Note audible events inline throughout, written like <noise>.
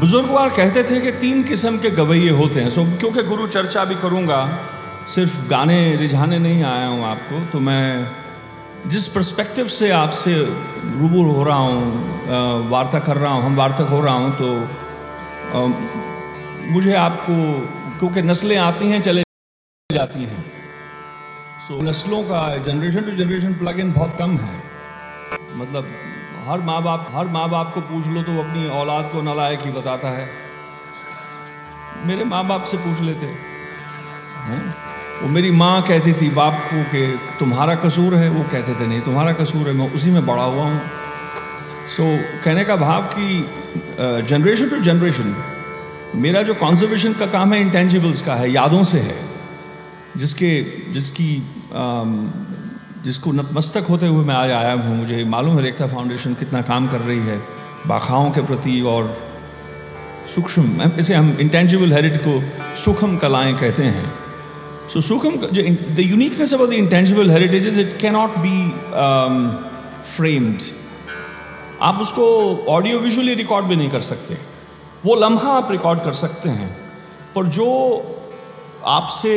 बुजुर्गवार कहते थे कि तीन किस्म के गवैये होते हैं। सो क्योंकि गुरु चर्चा भी करूँगा सिर्फ़ गाने रिझाने नहीं आया हूँ आपको तो मैं जिस पर्सपेक्टिव से आपसे रूबरू हो रहा हूँ वार्ता कर रहा हूँ हम वार्ता हो रहा हूँ तो आ, मुझे आपको क्योंकि नस्लें आती हैं चले जाती हैं। सो so, नस्लों का generation to generation plug in बहुत कम है। मतलब हर माँ बाप हर माँ बाप को पूछ लो तो वो अपनी औलाद को नलायक ही बताता है। मेरे माँ बाप से पूछ लेते। हैं? वो मेरी माँ कहती थी बाप को कि तुम्हारा कसूर है वो कहते थे नहीं तुम्हारा कसूर है मैं उसी में बड़ा हुआ हूँ। सो so, कहने का भाव कि जनरेशन टू जनरेशन मेरा जो कॉन्जर्वेशन का काम है इंटेंजिबल्स का है यादों से है। जिसके, जिसकी जिसको नतमस्तक होते हुए मैं आज आया हूँ, मुझे मालूम है रेखता फाउंडेशन कितना काम कर रही है, बाखाओं के प्रति और सूक्ष्म इसे हम इंटेंजिबल हेरिट को सूक्ष्म कलाएँ कहते हैं। सो सूक्ष्म जो the uniqueness of the intangible heritage is it cannot be framed आप उसको ऑडियो विजुअली रिकॉर्ड भी नहीं कर सकते। वो लम्हा आप रिकॉर्ड कर सकते हैं। पर जो आपसे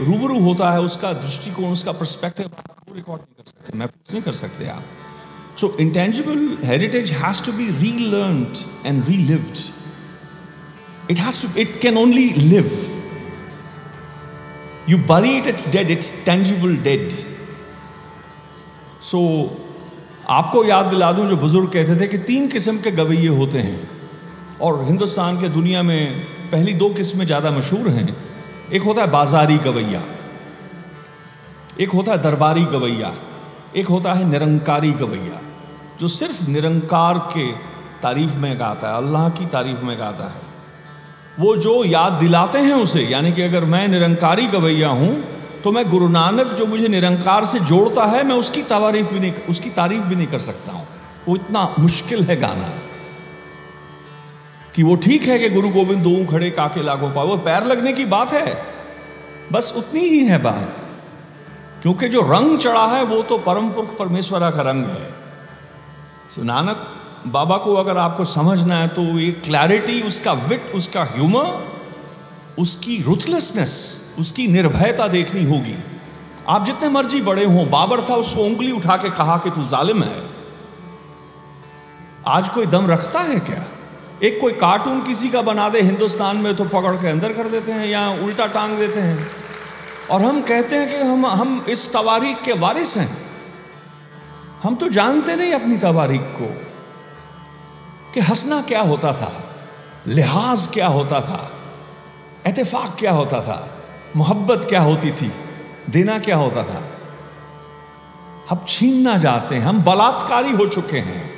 रूबरू होता है उसका दृष्टिकोण, उसका परस्पेक्टिव रिकॉर्ड नहीं कर सकते महफूज नहीं कर सकते आप। So intangible heritage has to be relearn and relived it has to it can only live you bury it it's dead it's tangible dead so आपको याद दिला दूँ, जो बुज़ुर्ग कहते थे कि तीन किस्म के गवैये होते हैं। और हिंदुस्तान के दुनिया में पहली दो किस्में ज़्यादा मशहूर हैं। एक होता है बाजारी गवैया, एक होता है दरबारी गवैया, एक होता है निरंकारी गवैया, जो सिर्फ़ निरंकार के तारीफ़ में गाता है, अल्लाह की तारीफ़ में गाता है। वो जो याद दिलाते हैं उसे, यानी कि अगर मैं निरंकारी गवैया हूँ तो मैं गुरु नानक जो मुझे निरंकार से जोड़ता है, मैं उसकी तारीफ़ भी नहीं, उसकी तारीफ़ भी नहीं कर सकता हूँ। वो इतना मुश्किल है गाना। कि वो ठीक है कि गुरु गोविंद दो खड़े काके लागो पा वो पैर लगने की बात है। बस उतनी ही है बात। क्योंकि जो रंग चढ़ा है, वो तो परम पुरख परमेश्वरा का रंग है। सो नानक, बाबा को अगर आपको समझना है तो ये क्लैरिटी उसका विट उसका ह्यूमर उसकी रुथलेसनेस उसकी निर्भयता देखनी होगी। आप जितने मर्ज़ी बड़े हों, बाबर था, उसको उंगली उठा के कहा कि तू जालिम है। आज कोई दम रखता है क्या? एक कोई कार्टून किसी का बना दे हिंदुस्तान में तो पकड़ के अंदर कर देते हैं या उल्टा टांग देते हैं। और हम कहते हैं कि हम हम इस तवारीख के वारिस हैं। हम तो जानते नहीं अपनी तवारीख को कि हंसना क्या होता था, लिहाज क्या होता था एतफाक क्या होता था, मोहब्बत क्या होती थी, देना क्या होता था। हम छीनना जाते हैं, हम बलात्कारी हो चुके हैं।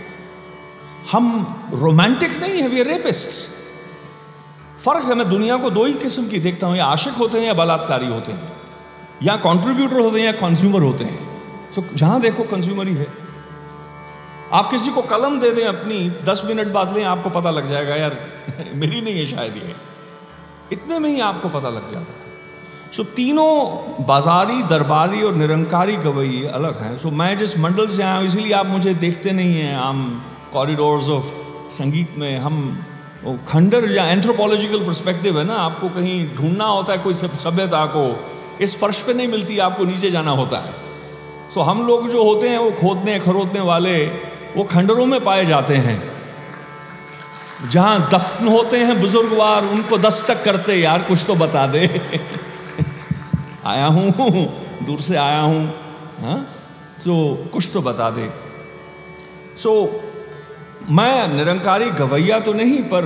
हम रोमांटिक नहीं है वी रेपिस्ट फ़र्क है, मैं दुनिया को दो ही किस्म की देखता हूँ, या आशिक होते हैं या बलात्कारी होते हैं, या कंट्रीब्यूटर होते हैं या कंज्यूमर होते हैं। तो जहाँ देखो कंज्यूमर ही है। आप किसी को कलम दे दें अपनी, दस मिनट बाद लें, आपको पता लग जाएगा, यार, <laughs> मेरी नहीं है शायद ये। इतने में ही आपको पता लग जाता है। सो तीनों बाजारी, दरबारी और निरंकारी गवैये अलग हैं। सो मैं जिस मंडल से आया हूँ, इसीलिए आप मुझे देखते नहीं हैं, आम कॉरिडोर्स ऑफ़ संगीत में हम खंडर या एंथ्रोपोलॉजिकल परस्पेक्टिव है ना आपको कहीं ढूंढना होता है कोई सभ्यता को इस फर्श पे नहीं मिलती आपको नीचे जाना होता है। सो हम लोग जो होते हैं वो खोदने खरोदने वाले वो खंडरों में पाए जाते हैं। जहाँ दफन होते हैं बुजुर्गवार उनको दस्तक करते यार कुछ तो बता दे। <laughs> आया हूँ दूर से आया हूँ हाँ? तो कुछ तो बता दे। सो so, मैं निरंकारी गवैया तो नहीं पर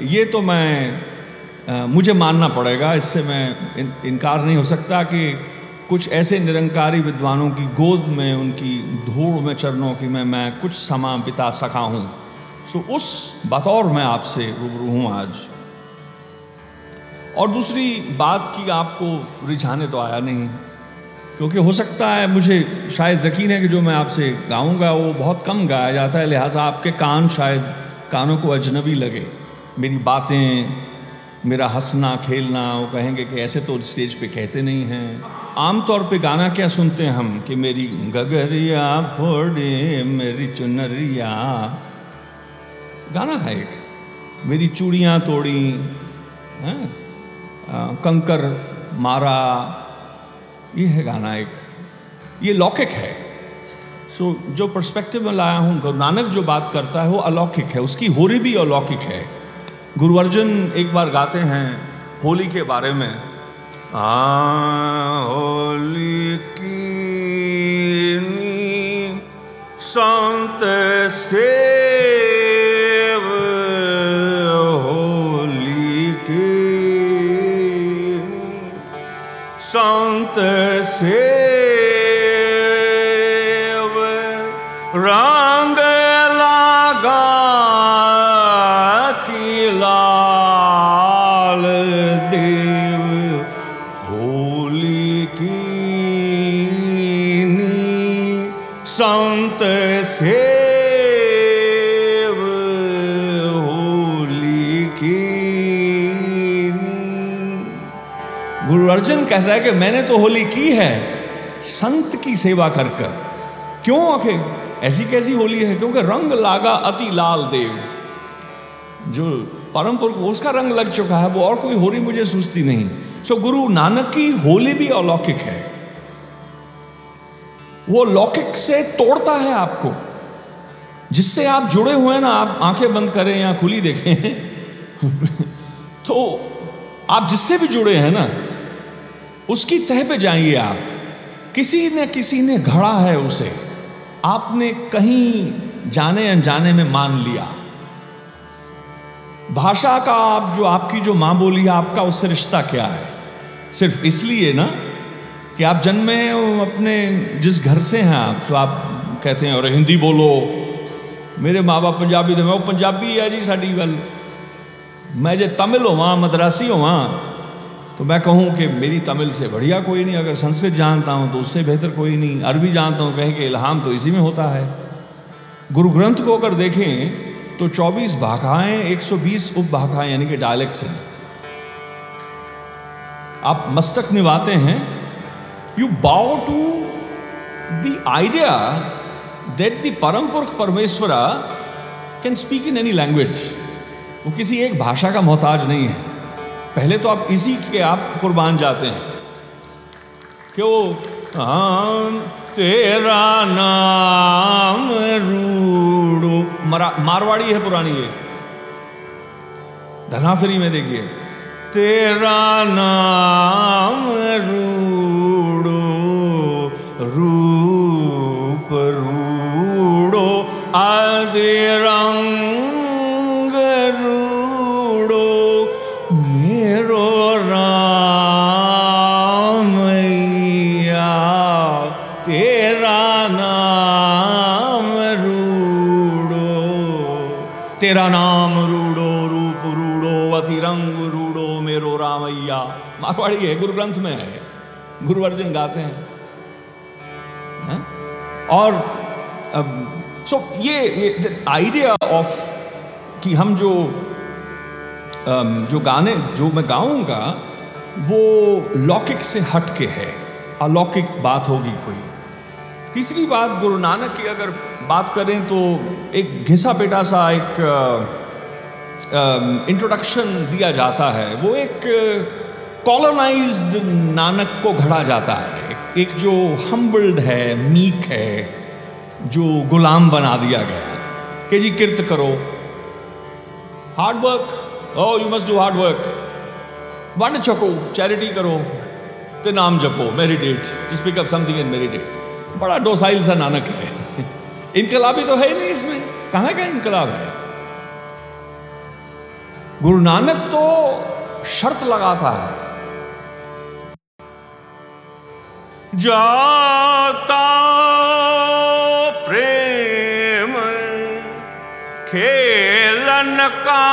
ये तो मैं मुझे मानना पड़ेगा इससे मैं इन, इनकार नहीं हो सकता कि कुछ ऐसे निरंकारी विद्वानों की गोद में उनकी धूड़ में चरणों की मैं मैं कुछ समा बिता सका हूँ। सो उस बतौर मैं आपसे रूबरू हूँ आज। और दूसरी बात की आपको रिझाने तो आया नहीं। क्योंकि हो सकता है मुझे शायद यकीन है कि जो मैं आपसे गाऊँगा, वो बहुत कम गाया जाता है, लिहाजा आपके कान शायद कानों को अजनबी लगे। मेरी बातें, मेरा हंसना, खेलना, वो कहेंगे कि ऐसे तो स्टेज पे कहते नहीं हैं। आमतौर पे गाना क्या सुनते हैं हम? कि मेरी गगरिया फोड़े, मेरी चुनरिया। गाना है एक। मेरी चूड़ियाँ तोड़ी, हैं? कंकर मारा ये है गाना एक ये लौकिक है। सो so, जो पर्सपेक्टिव में लाया हूँ गुरु नानक जो बात करता है वो अलौकिक है। उसकी होली भी अलौकिक है। गुरु अर्जुन एक बार गाते हैं होली के बारे में। आ होली की नी संत से संत से गुरु अर्जुन कहता है कि मैंने तो होली की है, संत की सेवा कर कर। क्यों आखे? ऐसी कैसी होली है? क्योंकि रंग लागा अति लाल देव। जो परम पुरुष उसका रंग लग चुका है, वो और कोई होली मुझे सूझती नहीं। सो गुरु नानक की होली भी अलौकिक है। वो लौकिक से तोड़ता है आपको। जिससे आप जुड़े हुए हैं ना, आप आँखें बंद करें या खुली देखें <laughs> तो आप जिससे भी जुड़े हैं ना, उसकी तह पे जाइए आप। किसी ने किसी ने घड़ा है उसे। आपने कहीं जाने अनजाने में मान लिया। भाषा का आप जो, आपकी जो माँ बोली है, आपका उससे रिश्ता क्या है? सिर्फ़ इसलिए ना कि आप जन्मे अपने जिस घर से हैं आप तो आप कहते हैं और हिंदी बोलो। मेरे माँ बाप पंजाबी थे, मैं पंजाबी है जी साड़ी गल। मैं जे तमिल हो होवा, मद्रासी हो होवा तो मैं कहूँ कि मेरी तमिल से बढ़िया कोई नहीं, अगर संस्कृत जानता हूँ तो उससे बेहतर कोई नहीं, अरबी जानता हूँ, कहें कि इल्हाम तो इसी में होता है। गुरु ग्रंथ को अगर देखें तो 24 भाषाएँ 120 उप भाषाएँ यानी कि डायलेक्ट्स हैं। आप मस्तक निभाते हैं bow to the idea that the परम पुरख परमेश्वरा can speak in any language वो किसी एक भाषा का मोहताज नहीं है। पहले तो आप इसी के आप कुर्बान जाते हैं। क्यों? हाँ तेरा नाम रूड़ो। मारवाड़ी है पुरानी ये। धनासरी में देखिए। तेरा नाम रूड़ो। रूप रूड़ो आदि रंग रूड़ो मेरो रामया तेरा नाम रूडो रूप रूडो अतिरंग रूडो मेरो रामैया। मारवाड़ी है गुरु ग्रंथ में है। गुरु अर्जुन गाते हैं। और सो ये, ये आइडिया ऑफ़ कि हम जो जो गाने जो मैं गाऊँगा वो लौकिक से हट के है अलौकिक बात होगी कोई। तीसरी बात गुरु नानक की अगर बात करें तो एक घिसा बेटा सा एक इंट्रोडक्शन दिया जाता है। वो एक कॉलोनाइज्ड नानक को घड़ा जाता है। एक जो हम्बल्ड है मीक है, जो गुलाम बना दिया गया कि जी, किरत करो। Hard work oh you must do hard work one छको चैरिटी करो। तो नाम जपो मेडिटेट जिस pick up something in meditate बड़ा डोसाइल सा नानक है। <laughs> इनकलाबी तो है ही नहीं इसमें। कहाँ का इनकलाब है? गुरु नानक तो शर्त लगाता है। जाता प्रेम खेलन का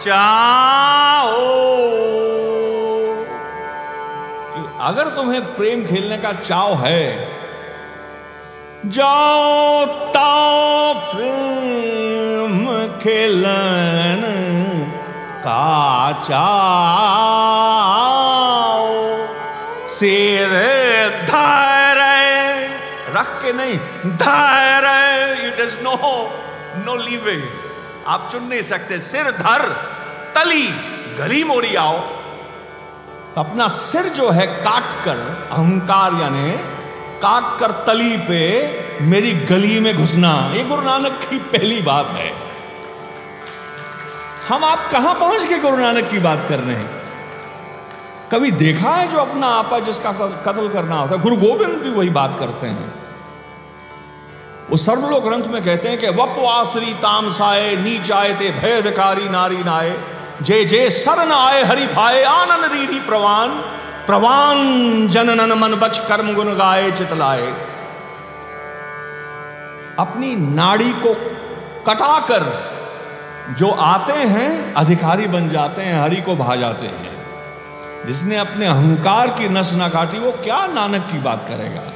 चाओ। अगर तुम्हें प्रेम खेलने का चाव है जाओ ताओ प्रेम खेलन का काचाओ सिर धैर्य रख के नहीं धैर्य it is no no leeway आप चुन नहीं सकते। सिर धर, तली, गली मोड़ी आओ। तो अपना सिर जो है काट कर, अहंकार यानी काट कर तली पे मेरी गली में घुसना, ये गुरु नानक की पहली बात है। हम आप कहाँ पहुँच के गुरु नानक की बात कर रहे हैं कभी देखा है जो अपना आपा जिसका कत्ल करना होता है? गुरु गोविंद भी वही बात करते हैं। वो सर्वलोक ग्रंथ में कहते हैं कि वपवासरी तामसाए, नीचाए ते भेदकारी नारी नाए। जे जे सरन आए, हरि भाए आनन रीढ़ी प्रवान। प्रवान जननन मन बच कर्म गुण गाए चितलाए अपनी नाड़ी को कटाकर जो आते हैं, अधिकारी बन जाते हैं, हरि को भा जाते हैं। जिसने अपने अहंकार की नस ना काटी वो क्या नानक की बात करेगा?